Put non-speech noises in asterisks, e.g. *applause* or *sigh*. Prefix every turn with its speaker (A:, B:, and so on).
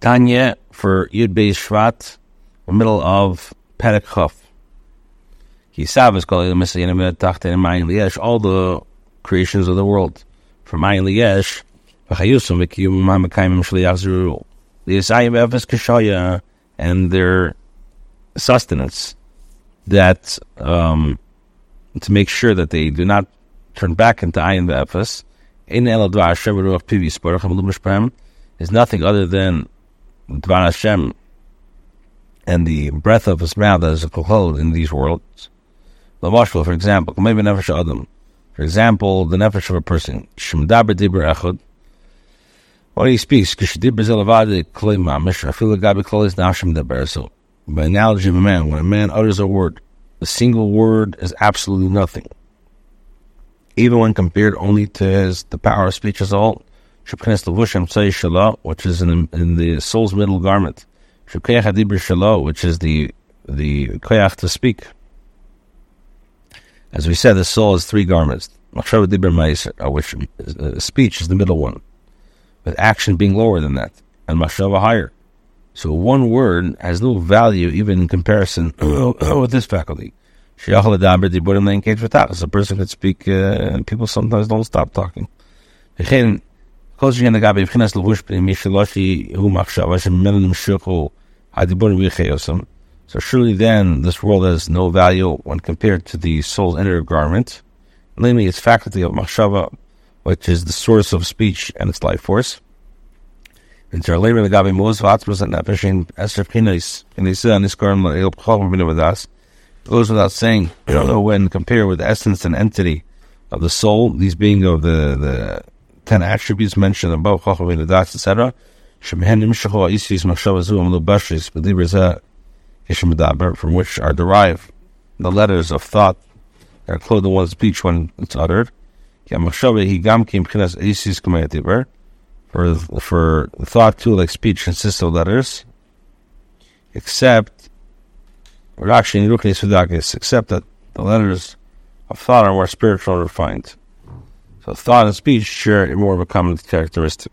A: Tanya for Yud Beis Shvat, the middle of Perek Chaf. Kisav is called all the creations of the world. From Ayin Liesh, V'chayusum v'kiyum ma'makayim shliach zuru. The Yisayim Efes Kishaya and their sustenance that um, to make sure that they do not turn back into Ayin Efes. In Eladvar Hashem Ruach Pivi Sporach is nothing other than Dvar Hashem and the breath of his mouth as a kohol in these worlds. Lavashval, for example, maybe nefesh adam. For example, the nefesh of a person. Shemdaber dibur echad. When he speaks, kishdibur zelavadi klei mamish. The gabi klei is now shemdaber. So, by analogy of a man, when a man utters a word, a single word is absolutely nothing. Even when compared only to his the power of speech as a whole. Which is in the, in the soul's middle garment. Which is the the koyach to speak. As we said, the soul has three garments. Which uh, speech is the middle one, with action being lower than that, and machshava higher. So one word has little value even in comparison *coughs* with this faculty. A person could speak, uh, and people sometimes don't stop talking. So surely then this world has no value when compared to the soul's inner garment, namely its faculty of machshava, which is the source of speech and its life force. Us goes without saying, *clears throat* you don't know when compared with the essence and entity of the soul, these being of the the ten attributes mentioned above, Chacham Vedas, etc. From which are derived the letters of thought that are clothed in one's speech when it's uttered. For for thought too, like speech, consists of letters, except except that the letters of thought are more spiritual and refined. So thought and speech share more of a common characteristic.